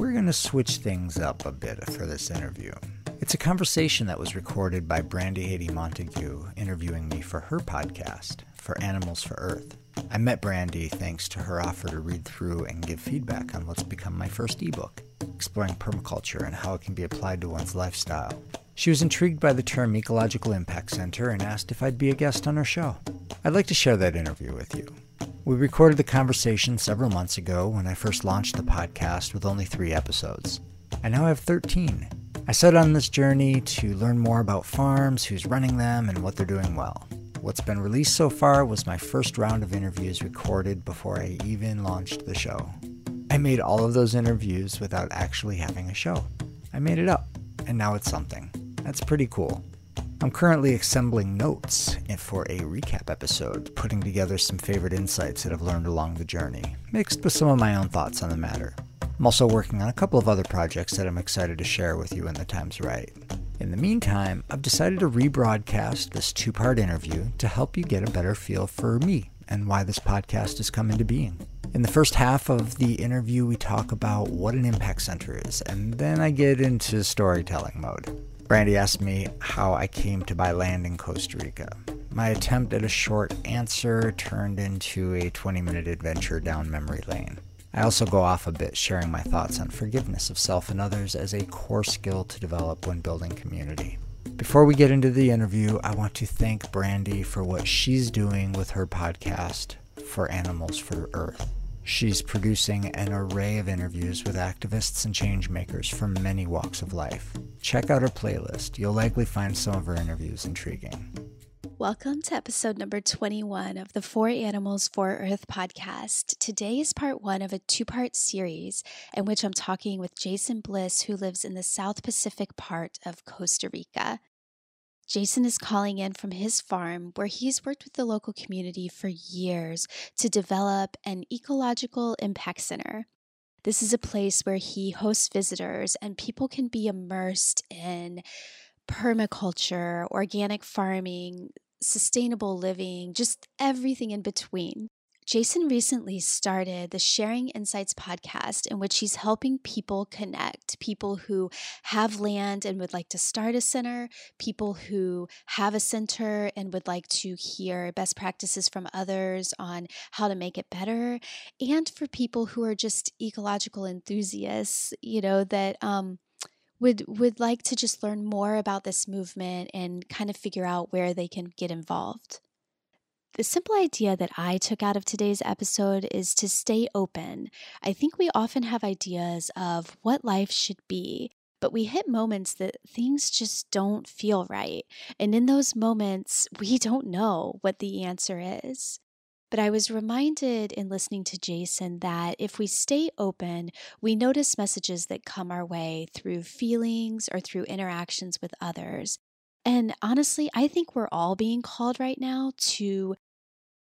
we're going to switch things up a bit for this interview. It's a conversation that was recorded by Brandy Haiti Montague interviewing me for her podcast, For Animals for Earth. I met Brandy thanks to her offer to read through and give feedback on what's become my first ebook, exploring permaculture and how it can be applied to one's lifestyle. She was intrigued by the term Ecological Impact Center and asked if I'd be a guest on her show. I'd like to share that interview with you. We recorded the conversation several months ago when I first launched the podcast with only three episodes. I now have 13. I set on this journey to learn more about farms, who's running them, and what they're doing well. What's been released so far was my first round of interviews recorded before I even launched the show. I made all of those interviews without actually having a show. I made it up, and now it's something. That's pretty cool. I'm currently assembling notes for a recap episode, putting together some favorite insights that I've learned along the journey, mixed with some of my own thoughts on the matter. I'm also working on a couple of other projects that I'm excited to share with you when the time's right. In the meantime, I've decided to rebroadcast this two part interview to help you get a better feel for me and why this podcast has come into being. In the first half of the interview, we talk about what an impact center is, and then I get into storytelling mode. Brandy asked me how I came to buy land in Costa Rica. My attempt at a short answer turned into a 20 minute adventure down memory lane. I also go off a bit sharing my thoughts on forgiveness of self and others as a core skill to develop when building community. Before we get into the interview, I want to thank Brandy for what she's doing with her podcast, For Animals for Earth. She's producing an array of interviews with activists and changemakers from many walks of life. Check out her playlist. You'll likely find some of her interviews intriguing. Welcome to episode number 21 of the For Animals for Earth podcast. Today is part one of a two part series in which I'm talking with Jason Bliss, who lives in the South Pacific part of Costa Rica. Jason is calling in from his farm where he's worked with the local community for years to develop an ecological impact center. This is a place where he hosts visitors and people can be immersed in permaculture, organic farming, sustainable living, just everything in between. Jason recently started the Sharing Insights podcast, in which he's helping people connect people who have land and would like to start a center, people who have a center and would like to hear best practices from others on how to make it better, and for people who are just ecological enthusiasts, you know, that, um, would would like to just learn more about this movement and kind of figure out where they can get involved. The simple idea that I took out of today's episode is to stay open. I think we often have ideas of what life should be, but we hit moments that things just don't feel right. And in those moments, we don't know what the answer is. But I was reminded in listening to Jason that if we stay open, we notice messages that come our way through feelings or through interactions with others. And honestly, I think we're all being called right now to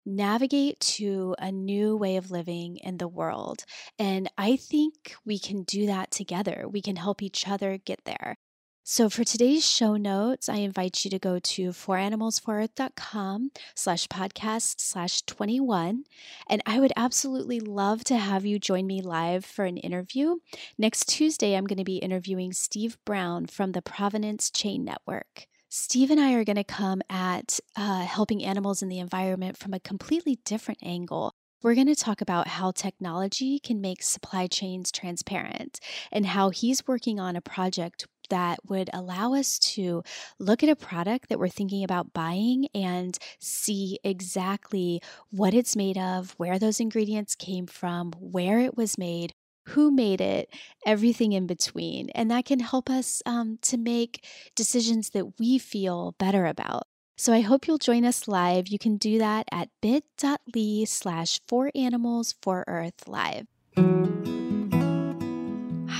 navigate to a new way of living in the world. And I think we can do that together. We can help each other get there. So for today's show notes, I invite you to go to foranimalsforearth.com slash podcast slash 21. And I would absolutely love to have you join me live for an interview. Next Tuesday, I'm going to be interviewing Steve Brown from the Provenance Chain Network. Steve and I are going to come at uh, helping animals in the environment from a completely different angle. We're going to talk about how technology can make supply chains transparent and how he's working on a project that would allow us to look at a product that we're thinking about buying and see exactly what it's made of, where those ingredients came from, where it was made, who made it, everything in between. And that can help us um, to make decisions that we feel better about. So I hope you'll join us live. You can do that at bit.ly slash for animals for earth live.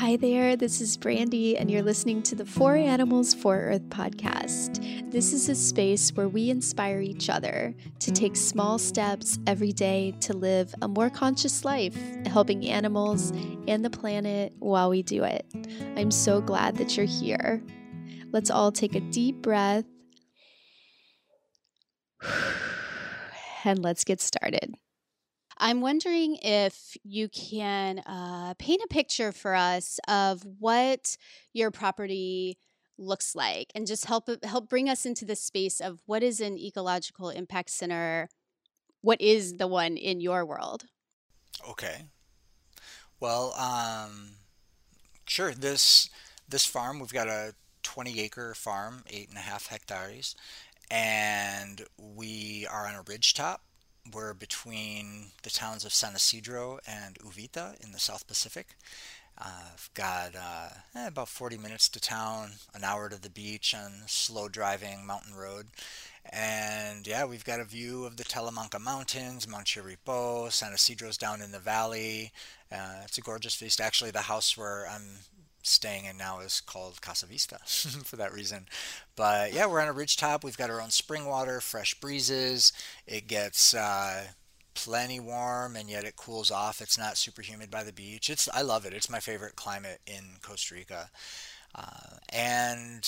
Hi there, this is Brandy, and you're listening to the For Animals for Earth podcast. This is a space where we inspire each other to take small steps every day to live a more conscious life, helping animals and the planet while we do it. I'm so glad that you're here. Let's all take a deep breath and let's get started. I'm wondering if you can uh, paint a picture for us of what your property looks like and just help help bring us into the space of what is an ecological impact center what is the one in your world? Okay. Well um sure this this farm we've got a 20 acre farm eight and a half hectares and we are on a ridge top we're between the towns of San Isidro and Uvita in the South Pacific. Uh, I've got uh, eh, about 40 minutes to town, an hour to the beach on slow driving mountain road. And yeah, we've got a view of the Talamanca Mountains, Mount Chirripó, San Isidro's down in the valley. Uh, it's a gorgeous vista. Actually, the house where I'm staying in now is called Casa Vista for that reason. But yeah, we're on a ridge top. We've got our own spring water, fresh breezes. It gets uh, plenty warm and yet it cools off. It's not super humid by the beach. It's I love it. It's my favorite climate in Costa Rica. Uh, and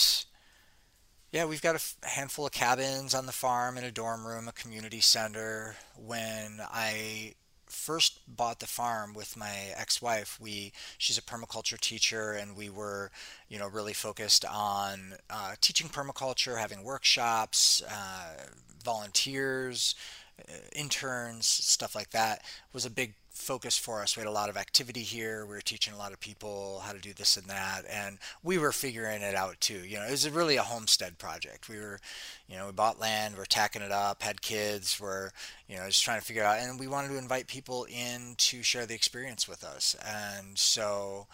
yeah, we've got a handful of cabins on the farm and a dorm room, a community center. When I first bought the farm with my ex-wife, we she's a permaculture teacher, and we were, you know, really focused on uh, teaching permaculture, having workshops, uh, volunteers, uh, interns, stuff like that. Was a big focus for us. We had a lot of activity here. We were teaching a lot of people how to do this and that, and we were figuring it out too. You know, it was really a homestead project. We were, you know, we bought land, we're tacking it up, had kids, we're, you know, just trying to figure out, and we wanted to invite people in to share the experience with us, and so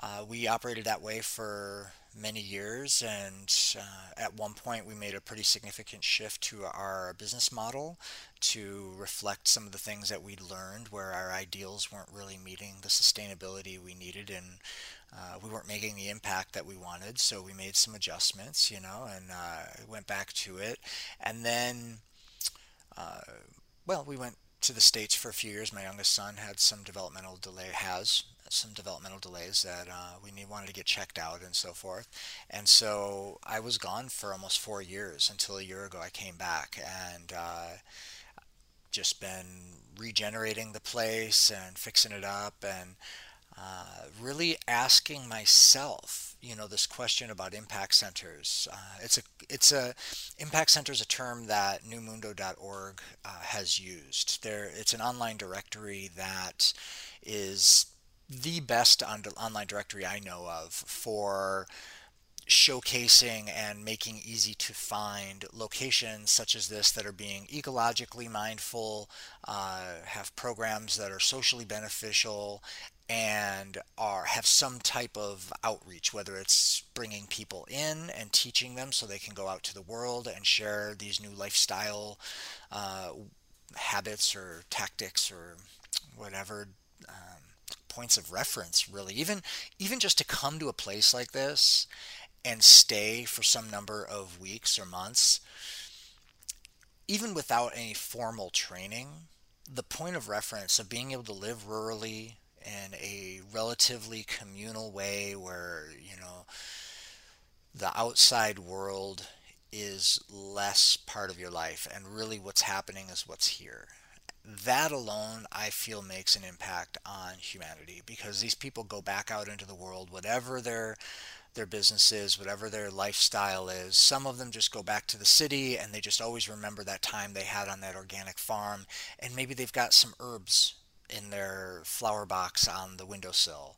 uh, we operated that way for many years, and uh, at one point we made a pretty significant shift to our business model to reflect some of the things that we'd learned where our ideals weren't really meeting the sustainability we needed and uh, we weren't making the impact that we wanted. So we made some adjustments, you know, and uh, went back to it. And then, uh, well, we went to the States for a few years. My youngest son had some developmental delay, has some developmental delays that uh, we need, wanted to get checked out and so forth. And so I was gone for almost four years until a year ago I came back and uh, just been regenerating the place and fixing it up and uh, really asking myself, you know, this question about impact centers. Uh, it's a it's a impact center is a term that numundo.org uh, has used. There, it's an online directory that is the best on- online directory I know of for showcasing and making easy to find locations such as this that are being ecologically mindful, uh, have programs that are socially beneficial, and are have some type of outreach, whether it's bringing people in and teaching them so they can go out to the world and share these new lifestyle uh, habits or tactics or whatever. Um, points of reference really. Even even just to come to a place like this and stay for some number of weeks or months even without any formal training the point of reference of being able to live rurally in a relatively communal way where you know the outside world is less part of your life and really what's happening is what's here that alone I feel makes an impact on humanity because these people go back out into the world, whatever their their business is, whatever their lifestyle is. Some of them just go back to the city and they just always remember that time they had on that organic farm and maybe they've got some herbs in their flower box on the windowsill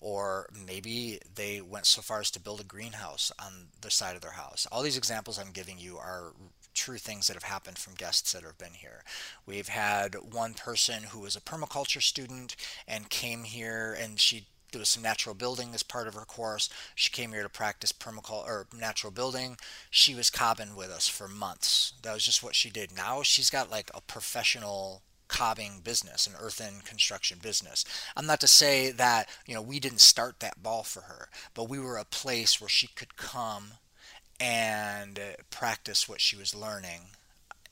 or maybe they went so far as to build a greenhouse on the side of their house. All these examples I'm giving you are true things that have happened from guests that have been here. We've had one person who was a permaculture student and came here and she there was some natural building as part of her course. She came here to practice permaculture or natural building. She was cobbing with us for months. That was just what she did. Now she's got like a professional cobbing business, an earthen construction business. I'm not to say that, you know, we didn't start that ball for her, but we were a place where she could come and practice what she was learning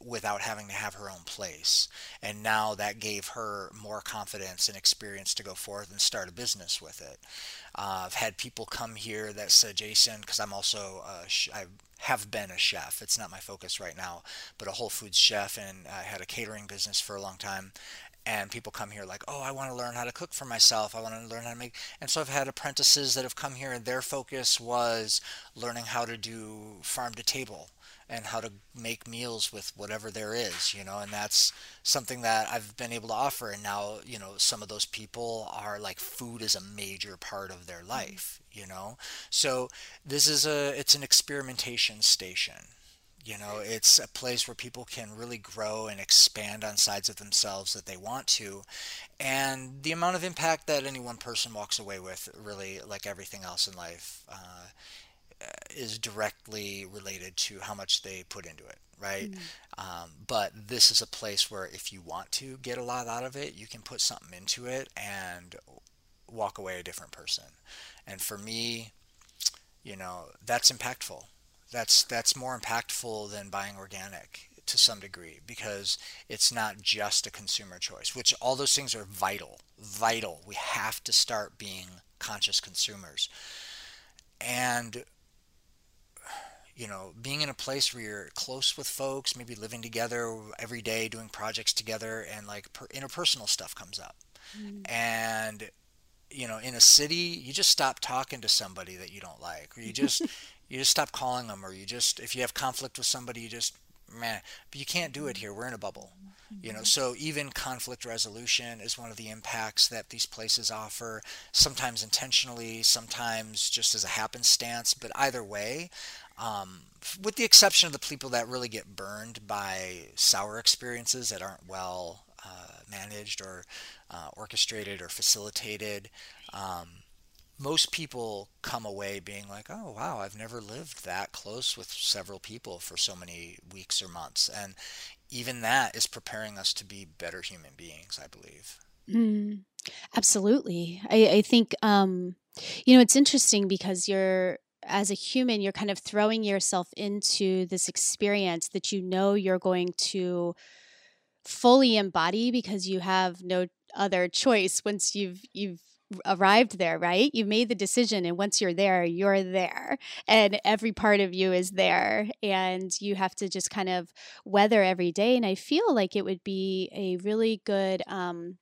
without having to have her own place. And now that gave her more confidence and experience to go forth and start a business with it. Uh, I've had people come here that said, Jason, because I'm also, I have been a chef. It's not my focus right now, but a Whole Foods chef, and I had a catering business for a long time. And people come here like oh i want to learn how to cook for myself i want to learn how to make and so i've had apprentices that have come here and their focus was learning how to do farm to table and how to make meals with whatever there is, you know, and that's something that I've been able to offer. And now, you know, some of those people are like food is a major part of their mm-hmm. life, you know. So this is a it's an experimentation station. You know, it's a place where people can really grow and expand on sides of themselves that they want to. And the amount of impact that any one person walks away with, really, like everything else in life, uh, uh, is directly related to how much they put into it, right? Mm. Um, but this is a place where if you want to get a lot out of it, you can put something into it and walk away a different person. And for me, you know, that's impactful. That's that's more impactful than buying organic to some degree because it's not just a consumer choice, which all those things are vital. Vital. We have to start being conscious consumers. And you know, being in a place where you're close with folks, maybe living together every day, doing projects together, and like per- interpersonal stuff comes up. Mm. And, you know, in a city, you just stop talking to somebody that you don't like, or you just, you just stop calling them, or you just, if you have conflict with somebody, you just, man, but you can't do it here. We're in a bubble, you know. Mm-hmm. So even conflict resolution is one of the impacts that these places offer. Sometimes intentionally, sometimes just as a happenstance. But either way, um, with the exception of the people that really get burned by sour experiences that aren't well uh, managed or uh, orchestrated or facilitated. Um, most people come away being like, oh, wow, I've never lived that close with several people for so many weeks or months. And even that is preparing us to be better human beings, I believe. Mm, absolutely. I, I think, um, you know, it's interesting because you're as a human, you're kind of throwing yourself into this experience that you know you're going to fully embody because you have no other choice once you've you've arrived there right? You made the decision and once you're there you're there and every part of you is there and you have to just kind of weather every day and i feel like it would be a really good um,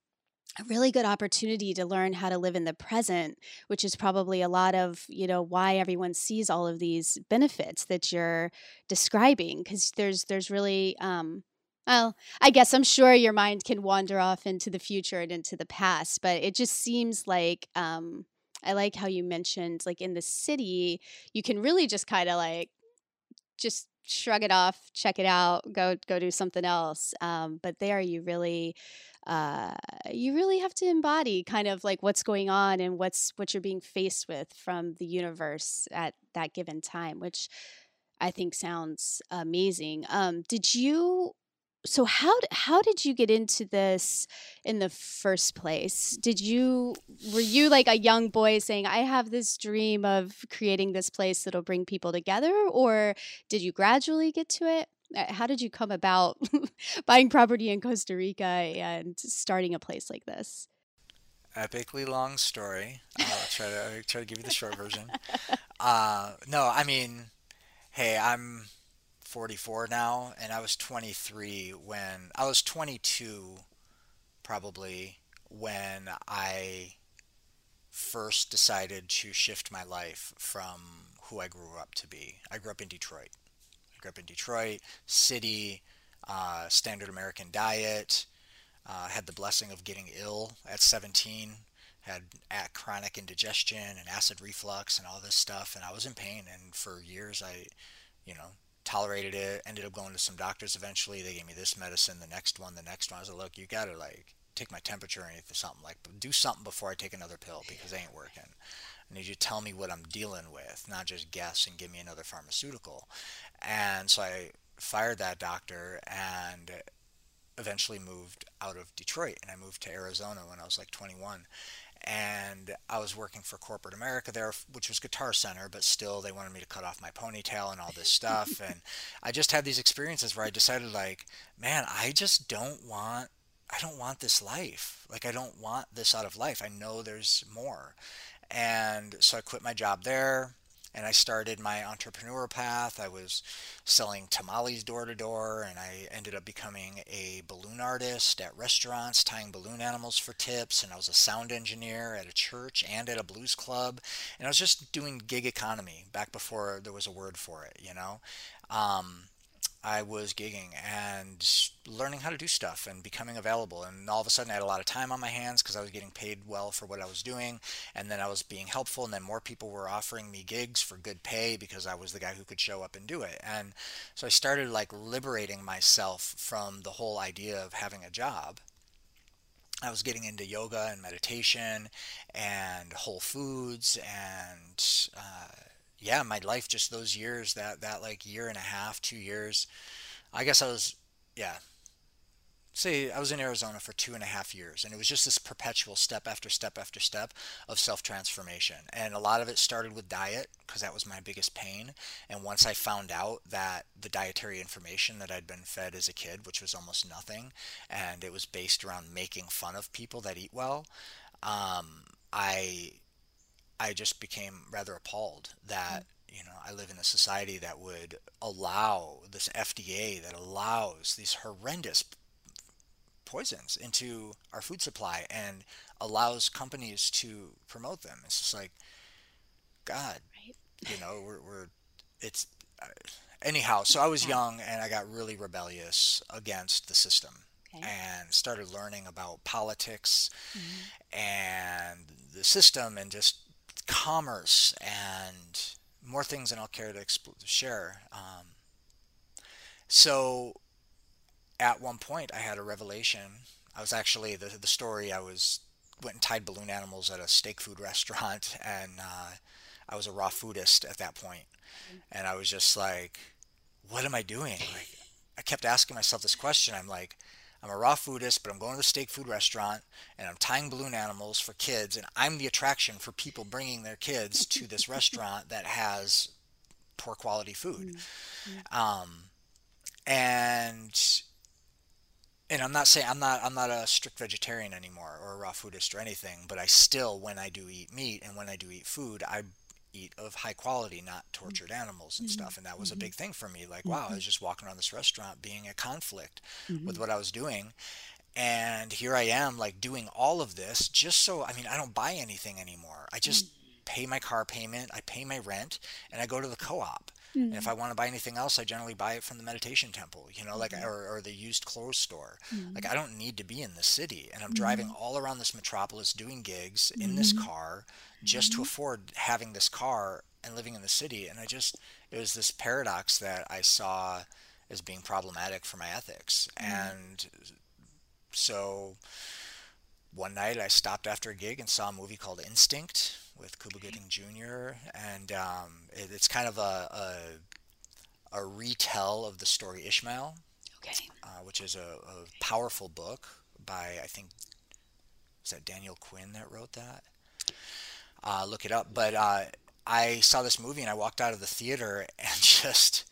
a really good opportunity to learn how to live in the present which is probably a lot of you know why everyone sees all of these benefits that you're describing because there's there's really um well i guess i'm sure your mind can wander off into the future and into the past but it just seems like um i like how you mentioned like in the city you can really just kind of like just shrug it off check it out go go do something else um, but there you really uh, you really have to embody kind of like what's going on and what's what you're being faced with from the universe at that given time, which I think sounds amazing. Um, did you? So how how did you get into this in the first place? Did you were you like a young boy saying I have this dream of creating this place that'll bring people together, or did you gradually get to it? Uh, how did you come about buying property in Costa Rica and starting a place like this? Epically long story. I'll try to I'll try to give you the short version. Uh, no, I mean, hey, I'm 44 now, and I was 23 when I was 22, probably when I first decided to shift my life from who I grew up to be. I grew up in Detroit I grew up in Detroit, city, uh, standard American diet. Uh, had the blessing of getting ill at 17. Had chronic indigestion and acid reflux and all this stuff, and I was in pain. And for years, I, you know, tolerated it. Ended up going to some doctors. Eventually, they gave me this medicine, the next one, the next one. I was like, look, you gotta like take my temperature or anything, something like, do something before I take another pill because they ain't working. I need you to tell me what I'm dealing with, not just guess and give me another pharmaceutical. And so I fired that doctor and eventually moved out of Detroit and I moved to Arizona when I was like 21 and I was working for corporate America there, which was Guitar Center, but still they wanted me to cut off my ponytail and all this stuff. and I just had these experiences where I decided, like, man, I just don't want, I don't want this life. Like, I don't want this out of life. I know there's more. And so I quit my job there and I started my entrepreneur path. I was selling tamales door to door, and I ended up becoming a balloon artist at restaurants, tying balloon animals for tips. And I was a sound engineer at a church and at a blues club. And I was just doing gig economy back before there was a word for it, you know. Um, I was gigging and learning how to do stuff and becoming available. And all of a sudden, I had a lot of time on my hands because I was getting paid well for what I was doing. And then I was being helpful. And then more people were offering me gigs for good pay because I was the guy who could show up and do it. And so I started like liberating myself from the whole idea of having a job. I was getting into yoga and meditation and whole foods and uh, yeah, my life just those years that that like year and a half, two years. I guess I was yeah. Say I was in Arizona for two and a half years, and it was just this perpetual step after step after step of self transformation. And a lot of it started with diet because that was my biggest pain. And once I found out that the dietary information that I'd been fed as a kid, which was almost nothing, and it was based around making fun of people that eat well, um, I I just became rather appalled that you know I live in a society that would allow this FDA that allows these horrendous poisons into our food supply and allows companies to promote them. It's just like God, right. you know, we're, we're it's uh, anyhow. So I was yeah. young and I got really rebellious against the system. And started learning about politics mm-hmm. and the system and just commerce and more things than I'll care to, share. Um, so at one point, I had a revelation. I was actually the the story. I was went and tied balloon animals at a steak food restaurant, and uh, I was a raw foodist at that point. point, and I was just like, "What am I doing?" Like, I kept asking myself this question. I'm like, I'm a raw foodist, but I'm going to the steak food restaurant and I'm tying balloon animals for kids, and I'm the attraction for people bringing their kids to this restaurant that has poor quality food. Mm-hmm. Um, and and I'm not saying I'm not I'm not a strict vegetarian anymore or a raw foodist or anything, but I still when I do eat meat and when I do eat food, I eat of high quality, not tortured animals and mm-hmm. stuff. And that was mm-hmm. a big thing for me. Like, wow, I mm-hmm. was just walking around this restaurant being a conflict with mm-hmm. what I was doing. And here I am, like doing all of this just so, I mean, I don't buy anything anymore. I just pay my car payment, I pay my rent, and I go to the co op. Mm-hmm. And if I want to buy anything else, I generally buy it from the meditation temple, you know, like mm-hmm. or, or the used clothes store. Like I don't need to be in the city, and I'm driving mm-hmm. all around this metropolis doing gigs in this mm-hmm. car just to afford having this car and living in the city. And I just it was this paradox that I saw as being problematic for my ethics, and so one night I stopped after a gig and saw a movie called Instinct with Cuba Gooding Jr. and um, it, it's kind of a, a, a retell of the story Ishmael, okay. uh, which is a, a, powerful book by I think is that Daniel Quinn that wrote that. Uh, look it up, but uh, I saw this movie and I walked out of the theater and just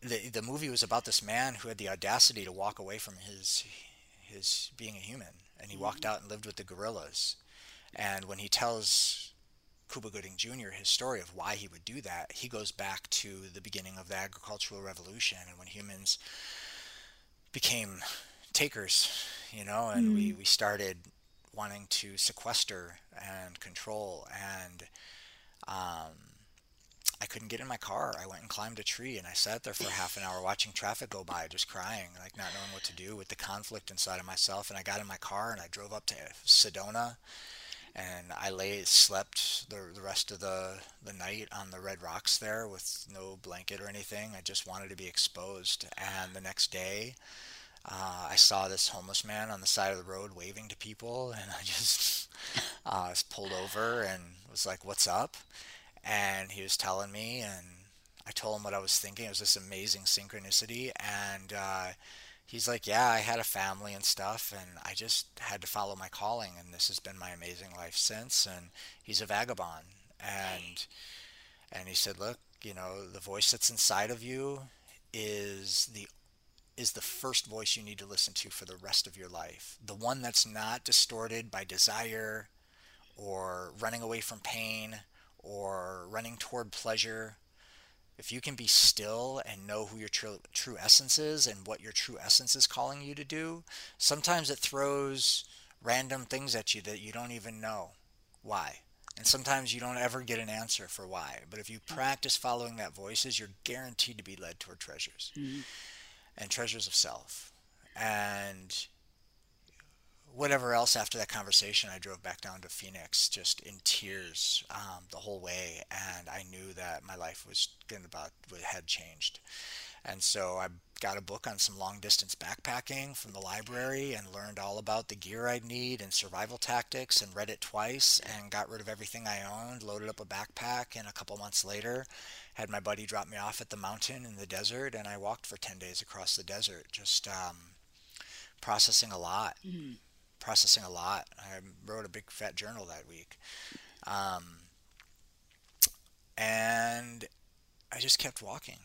the the movie was about this man who had the audacity to walk away from his his being a human and he walked out and lived with the gorillas and when he tells Cuba Gooding Jr. his story of why he would do that, he goes back to the beginning of the agricultural revolution and when humans became takers, you know, and mm. we, we started wanting to sequester and control and um, I couldn't get in my car. I went and climbed a tree and I sat there for half an hour watching traffic go by, just crying, like not knowing what to do with the conflict inside of myself. And I got in my car and I drove up to Sedona and I lay slept the, the rest of the the night on the red rocks there with no blanket or anything. I just wanted to be exposed. And the next day, uh, I saw this homeless man on the side of the road waving to people, and I just uh, was pulled over and was like, "What's up?" And he was telling me, and I told him what I was thinking. It was this amazing synchronicity, and uh, he's like, yeah, I had a family and stuff, and I just had to follow my calling, and this has been my amazing life since. And he's a vagabond, and and he said, look, you know, the voice that's inside of you is the is the first voice you need to listen to for the rest of your life. The one that's not distorted by desire or running away from pain or running toward pleasure, if you can be still and know who your true, true essence is and what your true essence is calling you to do, sometimes it throws random things at you that you don't even know why. And sometimes you don't ever get an answer for why. But if you practice following that voices, you're guaranteed to be led toward treasures mm-hmm. and treasures of self. And whatever else after that conversation, I drove back down to Phoenix just in tears um, the whole way, and I knew that my life was going about had changed. And so I got a book on some long distance backpacking from the library and learned all about the gear I'd need and survival tactics and read it twice and got rid of everything I owned, loaded up a backpack, and a couple months later had my buddy drop me off at the mountain in the desert and I walked for 10 days across the desert just um, processing a lot. Mm-hmm processing a lot. I wrote a big fat journal that week. Um, and I just kept walking.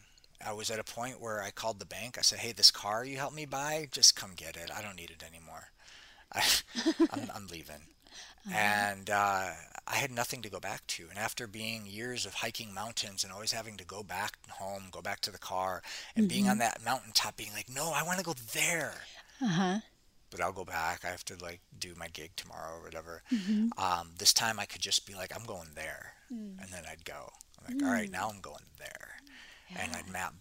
I was at a point where I called the bank. I said, "Hey, this car you helped me buy, just come get it. I don't need it anymore. I, I'm, I'm, leaving." Uh-huh. And uh, I had nothing to go back to. And after being years of hiking mountains and always having to go back home, go back to the car, and mm-hmm. being on that mountaintop, being like, "No, I want to go there." Uh huh but I'll go back. I have to like do my gig tomorrow or whatever. Mm-hmm. Um, this time I could just be like, I'm going there, mm. and then I'd go. I'm like, mm. all right, now I'm going there yeah. and I'd map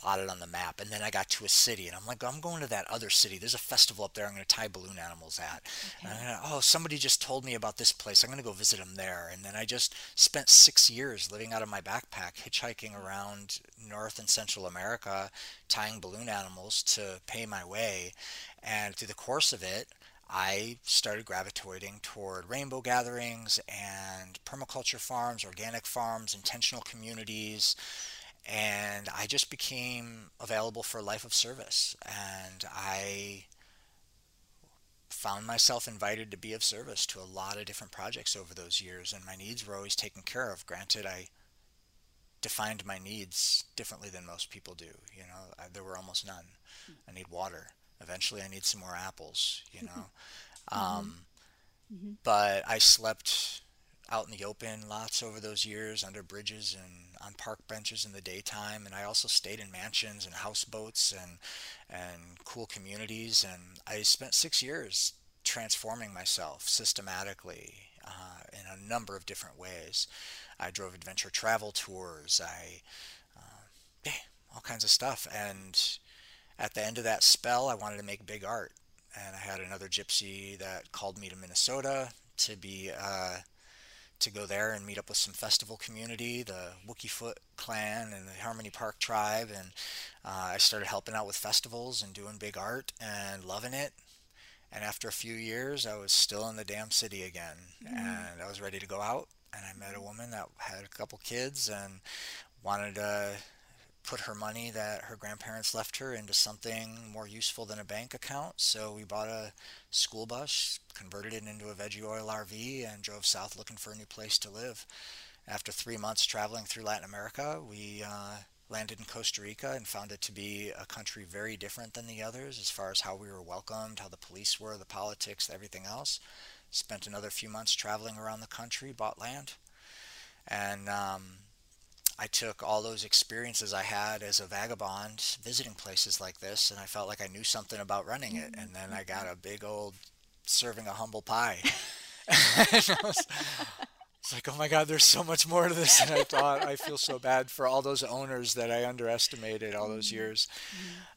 plot it on the map. And then I got to a city, and I'm like, I'm going to that other city. There's a festival up there. I'm going to tie balloon animals at. Okay. And oh, somebody just told me about this place. I'm going to go visit them there. And then I just spent six years living out of my backpack, hitchhiking around North and Central America, tying balloon animals to pay my way. And through the course of it, I started gravitating toward rainbow gatherings and permaculture farms, organic farms, intentional communities, and I just became available for life of service. And I found myself invited to be of service to a lot of different projects over those years, and my needs were always taken care of. Granted, I defined my needs differently than most people do. You know, I, there were almost none. I need water. Eventually, I need some more apples. You know, mm-hmm. um, mm-hmm. but I slept out in the open lots over those years under bridges and on park benches in the daytime and I also stayed in mansions and houseboats and and cool communities and I spent 6 years transforming myself systematically uh, in a number of different ways. I drove adventure travel tours. I uh, yeah, all kinds of stuff and at the end of that spell I wanted to make big art and I had another gypsy that called me to Minnesota to be uh, to go there and meet up with some festival community, the Wookiefoot clan and the Harmony Park tribe, and uh, I started helping out with festivals and doing big art and loving it. And after a few years, I was still in the damn city again, mm. and I was ready to go out. And I met a woman that had a couple kids and wanted to put her money that her grandparents left her into something more useful than a bank account. So we bought a school bus, converted it into a veggie oil RV, and drove south looking for a new place to live. After three months traveling through Latin America, we uh, landed in Costa Rica and found it to be a country very different than the others as far as how we were welcomed, how the police were, the politics, everything else. Spent another few months traveling around the country, bought land, and um, I took all those experiences I had as a vagabond visiting places like this, and I felt like I knew something about running it. And then I got a big old serving a humble pie. it's like, oh my God, there's so much more to this than I thought. I feel so bad for all those owners that I underestimated all those mm-hmm. years.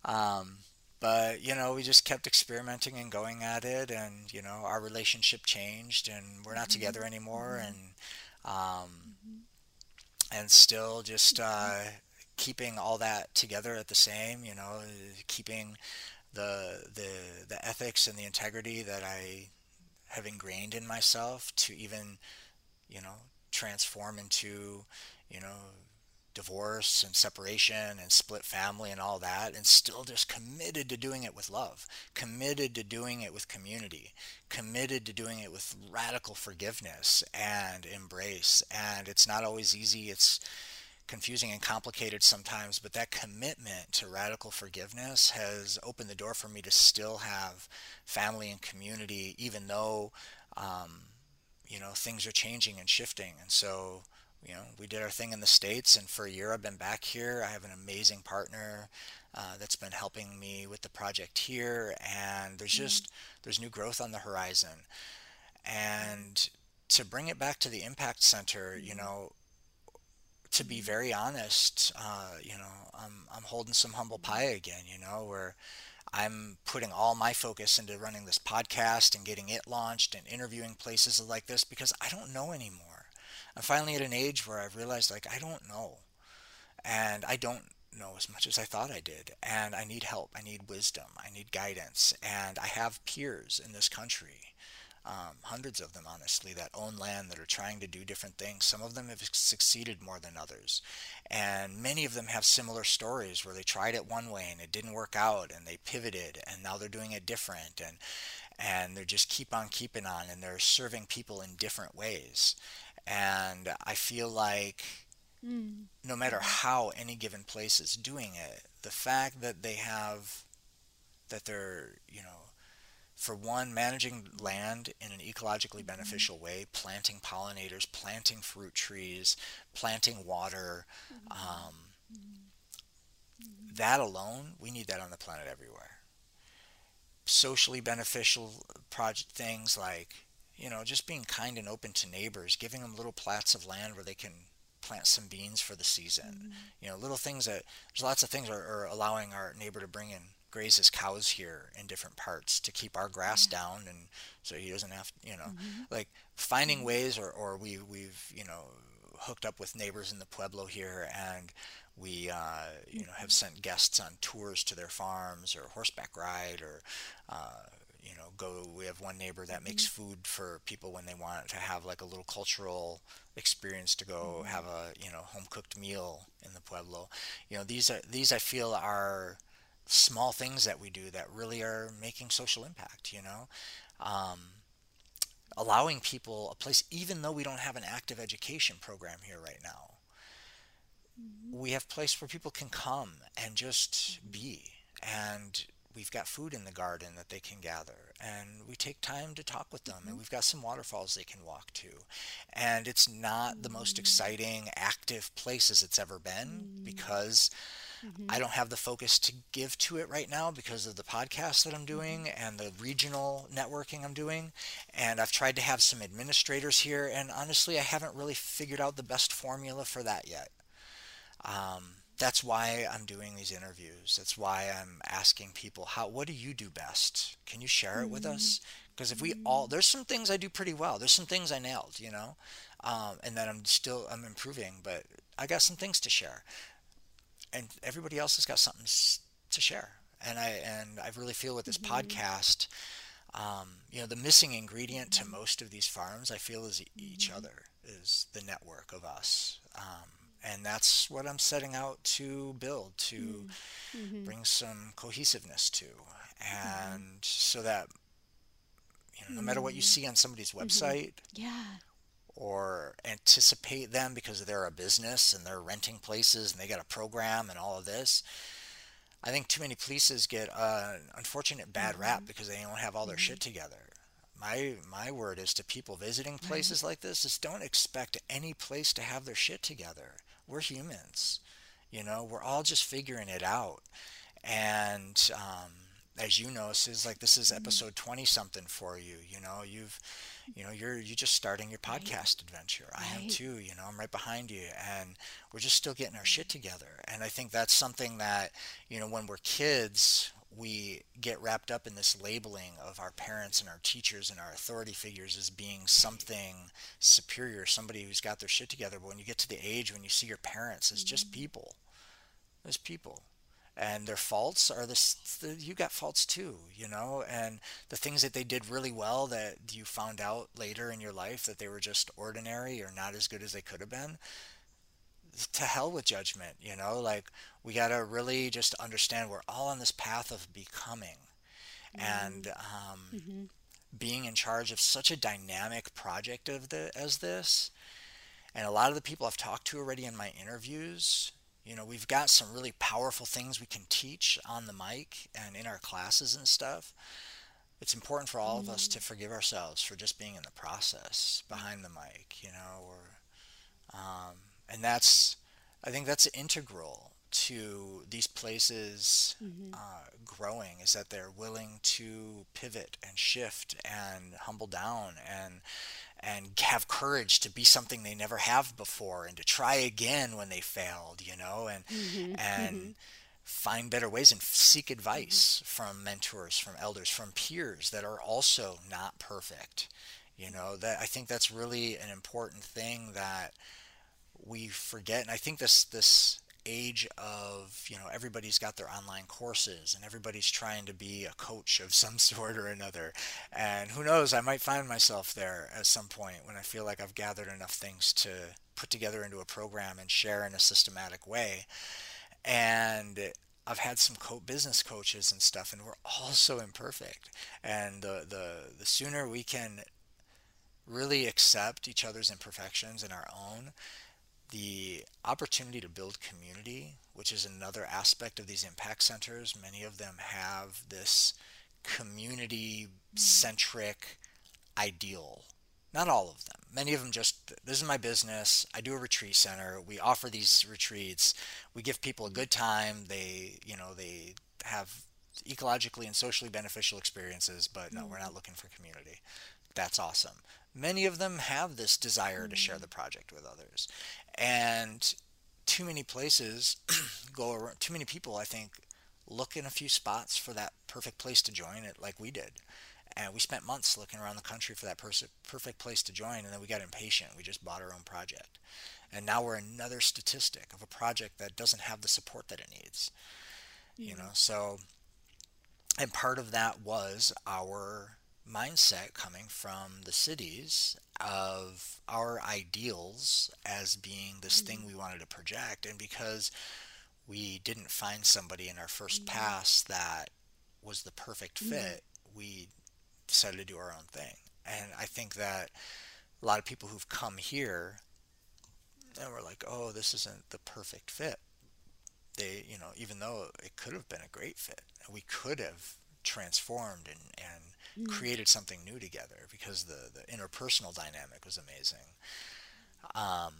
Mm-hmm. Um, but you know, we just kept experimenting and going at it, and you know, our relationship changed, and we're not mm-hmm. together anymore, and um, and still just uh, keeping all that together at the same, you know, keeping the the the ethics and the integrity that I have ingrained in myself to even, you know, transform into, you know, divorce and separation and split family and all that and still just committed to doing it with love committed to doing it with community committed to doing it with radical forgiveness and embrace. And it's not always easy it's confusing and complicated sometimes but that commitment to radical forgiveness has opened the door for me to still have family and community even though um, you know things are changing and shifting. And so you know, we did our thing in the States, and for a year I've been back here. I have an amazing partner uh, that's been helping me with the project here, and there's mm-hmm. just there's new growth on the horizon. And to bring it back to the Impact Center, you mm-hmm. know, to be very honest, uh, you know, I'm I'm holding some humble pie again, you know, where I'm putting all my focus into running this podcast and getting it launched and interviewing places like this because I don't know anymore. I'm finally at an age where I've realized like I don't know. And I don't know as much as I thought I did. And I need help. I need wisdom. I need guidance. And I have peers in this country um, hundreds of them honestly that own land that are trying to do different things some of them have succeeded more than others and many of them have similar stories where they tried it one way and it didn't work out and they pivoted and now they're doing it different and and they just keep on keeping on and they're serving people in different ways and i feel like mm. no matter how any given place is doing it the fact that they have that they're you know for one, managing land in an ecologically mm-hmm. beneficial way, planting pollinators, planting fruit trees, planting water. Mm-hmm. Um, mm-hmm. that alone, we need that on the planet everywhere. Socially beneficial project things like, you know, just being kind and open to neighbors, giving them little plats of land where they can plant some beans for the season. Mm-hmm. You know, little things that there's lots of things are, are allowing our neighbor to bring in grazes cows here in different parts to keep our grass yeah. down and so he doesn't have you know mm-hmm. like finding mm-hmm. ways or, or we we've you know hooked up with neighbors in the pueblo here and we uh, you know have mm-hmm. sent guests on tours to their farms or horseback ride or uh, go we have one neighbor that makes mm-hmm. food for people when they want to have like a little cultural experience to go mm-hmm. have a you know home cooked meal in the pueblo you know these are these i feel are small things that we do that really are making social impact, you know. Um, allowing people a place, even though we don't have an active education program here right now, mm-hmm. we have place where people can come and just be. And we've got food in the garden that they can gather and we take time to talk with them mm-hmm. and we've got some waterfalls they can walk to and it's not the most mm-hmm. exciting active place as it's ever been mm-hmm. because Mm-hmm. I don't have the focus to give to it right now because of the podcast that I'm doing mm-hmm. and the regional networking I'm doing. And I've tried to have some administrators here, and honestly, I haven't really figured out the best formula for that yet. Um, that's why I'm doing these interviews. That's why I'm asking people, how, what do you do best? Can you share it with us? Because mm-hmm. if we all, there's some things I do pretty well. There's some things I nailed, you know, um, and that I'm still, I'm improving, but I got some things to share and everybody else has got something to share. And I and I really feel with this mm-hmm. podcast, um, you know, the missing ingredient to most of these farms, I feel, is each mm-hmm. other, is the network of us. Um, and that's what I'm setting out to build, to mm-hmm. mm-hmm. bring some cohesiveness to, mm-hmm. and so that you know, no matter what you mm-hmm. see on somebody's website, yeah, or anticipate them because they're a business and they're renting places and they got a program and all of this. I think too many places get an unfortunate bad mm-hmm. rap because they don't have all their mm-hmm. shit together. My my word is to people visiting places right. like this is don't expect any place to have their shit together. We're humans, you know. We're all just figuring it out, and um, as you know, this is like this is mm-hmm. episode twenty something for you. You know, you've you know you're you're just starting your podcast right. adventure i right. am too you know i'm right behind you and we're just still getting our shit together and i think that's something that you know when we're kids we get wrapped up in this labeling of our parents and our teachers and our authority figures as being something superior somebody who's got their shit together but when you get to the age when you see your parents as just mm-hmm. people as people and their faults are this the, you got faults too you know and the things that they did really well that you found out later in your life that they were just ordinary or not as good as they could have been to hell with judgment you know like we got to really just understand we're all on this path of becoming mm-hmm. and um, mm-hmm. being in charge of such a dynamic project of the as this and a lot of the people I've talked to already in my interviews you know, we've got some really powerful things we can teach on the mic and in our classes and stuff. It's important for all mm-hmm. of us to mm. forgive ourselves for just being in the process behind the mic, you know, or um, and that's I think that's integral to these places mm-hmm. uh, growing is that they're willing to pivot and shift and humble down and and have courage to be something they never have before and to try again when they failed you know and mm-hmm. and mm-hmm. find better ways and seek advice mm-hmm. from mentors from elders from peers that are also not perfect you know that i think that's really an important thing that we forget and i think this this age of you know everybody's got their online courses and everybody's trying to be a coach of some sort or another and who knows i might find myself there at some point when i feel like i've gathered enough things to put together into a program and share in a systematic way and I've had some co- business coaches and stuff, and we're all so imperfect. And the, the the sooner we can really accept each other's imperfections and our own, the opportunity to build community, which is another aspect of these impact centers. Many of them have this community centric ideal. Not all of them. Many of them just, this is my business. I do a retreat center. We offer these retreats. We give people a good time. They, you know, they have ecologically and socially beneficial experiences, but no, we're not mm. looking for community. That's awesome. Many of them have this desire to share mm. the project with others and too many places go around, too many people i think look in a few spots for that perfect place to join it like we did. And we spent months looking around the country for that pers- perfect place to join and then we got impatient. We just bought our own project. And now we're another statistic of a project that doesn't have the support that it needs. Mm-hmm. you know so and part of that was our mindset coming from the cities of our ideals as being this mm-hmm. thing we wanted to project and because we didn't find somebody in our 1st mm-hmm. pass that was the perfect mm-hmm. fit mm-hmm. we decided to do our own thing and i think that a lot of people who've come here and we're like oh this isn't the perfect fit they you know even though it could have been a great fit we could have transformed and, and mm. created something new together because the, the interpersonal dynamic was amazing. Um,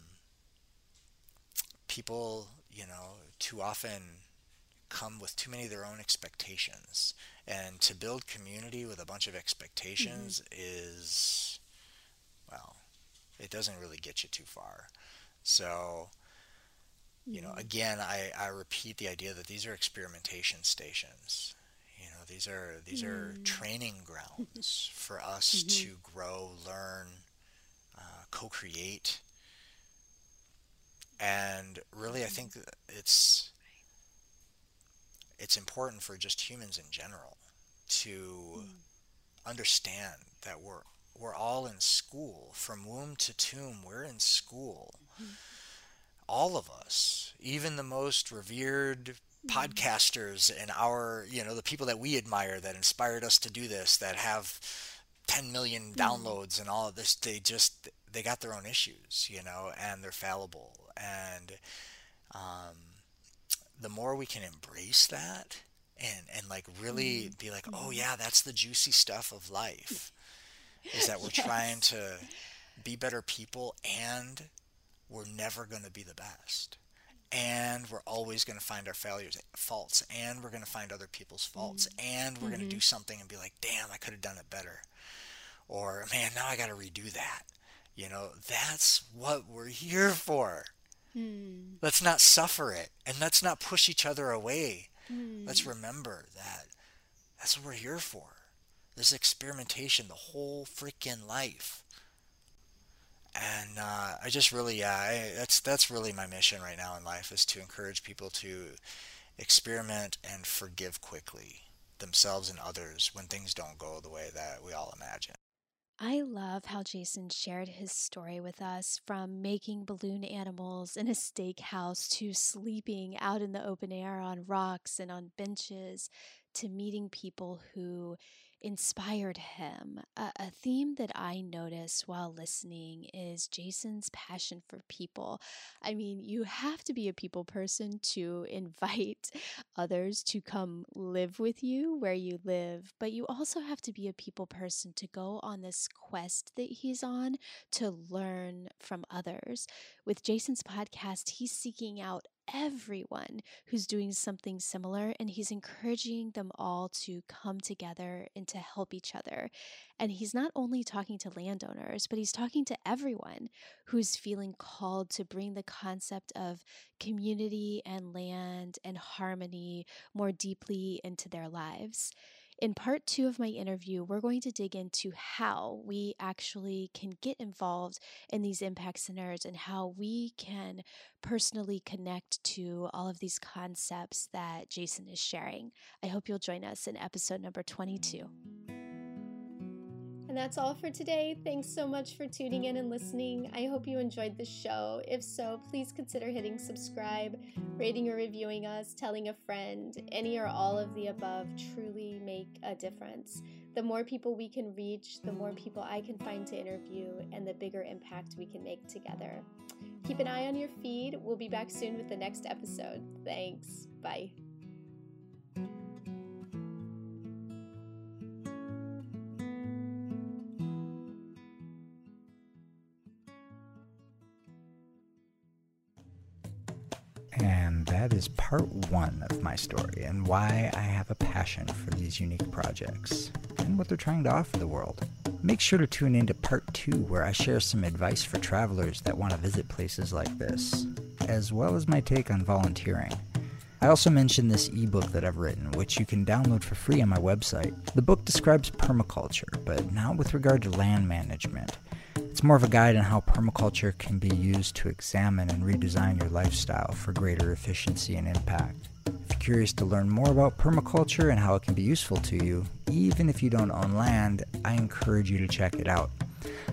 people, you know, too often come with too many of their own expectations. And to build community with a bunch of expectations mm-hmm. is, well, it doesn't really get you too far. So, you know, mm-hmm. again, I, I repeat the idea that these are experimentation stations these are these mm. are training grounds for us mm-hmm. to grow, learn, uh, co-create, and really, I think it's it's important for just humans in general to mm. understand that we're we're all in school from womb to tomb. We're in school. Mm-hmm. All of us, even the most revered podcasters and our you know the people that we admire that inspired us to do this that have 10 million mm-hmm. downloads and all of this they just they got their own issues you know and they're fallible and um, the more we can embrace that and and like really mm-hmm. be like oh mm-hmm. yeah that's the juicy stuff of life is that we're yes. trying to be better people and we're never going to be the best and we're always going to find our failures faults and we're going to find other people's faults mm-hmm. and we're mm-hmm. going to do something and be like damn i could have done it better or man now i got to redo that you know that's what we're here for mm. let's not suffer it and let's not push each other away mm. let's remember that that's what we're here for this experimentation the whole freaking life and uh, I just really yeah I, that's that's really my mission right now in life is to encourage people to experiment and forgive quickly themselves and others when things don't go the way that we all imagine. I love how Jason shared his story with us from making balloon animals in a steakhouse to sleeping out in the open air on rocks and on benches to meeting people who inspired him. A, a, theme that I noticed while listening is Jason's passion for people. I mean, you have to be a people person to invite others to come live with you where you live, but you also have to be a people person to go on this quest that he's on to learn from others. With Jason's podcast, he's seeking out everyone who's doing something similar and he's encouraging them all to come together and to help each other. And he's not only talking to landowners, but he's talking to everyone who's feeling called to bring the concept of community and land and harmony more deeply into their lives. In part two of my interview, we're going to dig into how we actually can get involved in these impact centers and how we can personally connect to all of these concepts that Jason is sharing. I hope you'll join us in episode number 22. And that's all for today. Thanks so much for tuning in and listening. I hope you enjoyed the show. If so, please consider hitting subscribe, rating or reviewing us, telling a friend. Any or all of the above truly make a difference. The more people we can reach, the more people I can find to interview, and the bigger impact we can make together. Keep an eye on your feed. We'll be back soon with the next episode. Thanks. Bye. That is part one of my story and why I have a passion for these unique projects and what they're trying to offer the world. Make sure to tune in to part two, where I share some advice for travelers that want to visit places like this, as well as my take on volunteering. I also mentioned this ebook that I've written, which you can download for free on my website. The book describes permaculture, but not with regard to land management. It's more of a guide on how permaculture can be used to examine and redesign your lifestyle for greater efficiency and impact. If you're curious to learn more about permaculture and how it can be useful to you, even if you don't own land, I encourage you to check it out.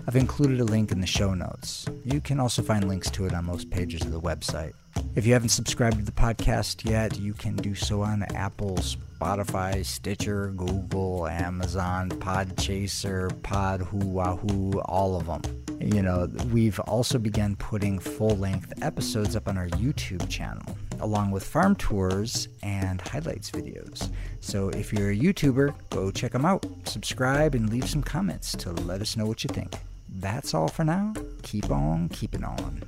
I've included a link in the show notes. You can also find links to it on most pages of the website. If you haven't subscribed to the podcast yet, you can do so on Apple, Spotify, Stitcher, Google, Amazon, Podchaser, Pod Wahoo, all of them. You know, we've also begun putting full length episodes up on our YouTube channel, along with farm tours and highlights videos. So if you're a YouTuber, go check them out, subscribe, and leave some comments to let us know what you think. That's all for now. Keep on keeping on.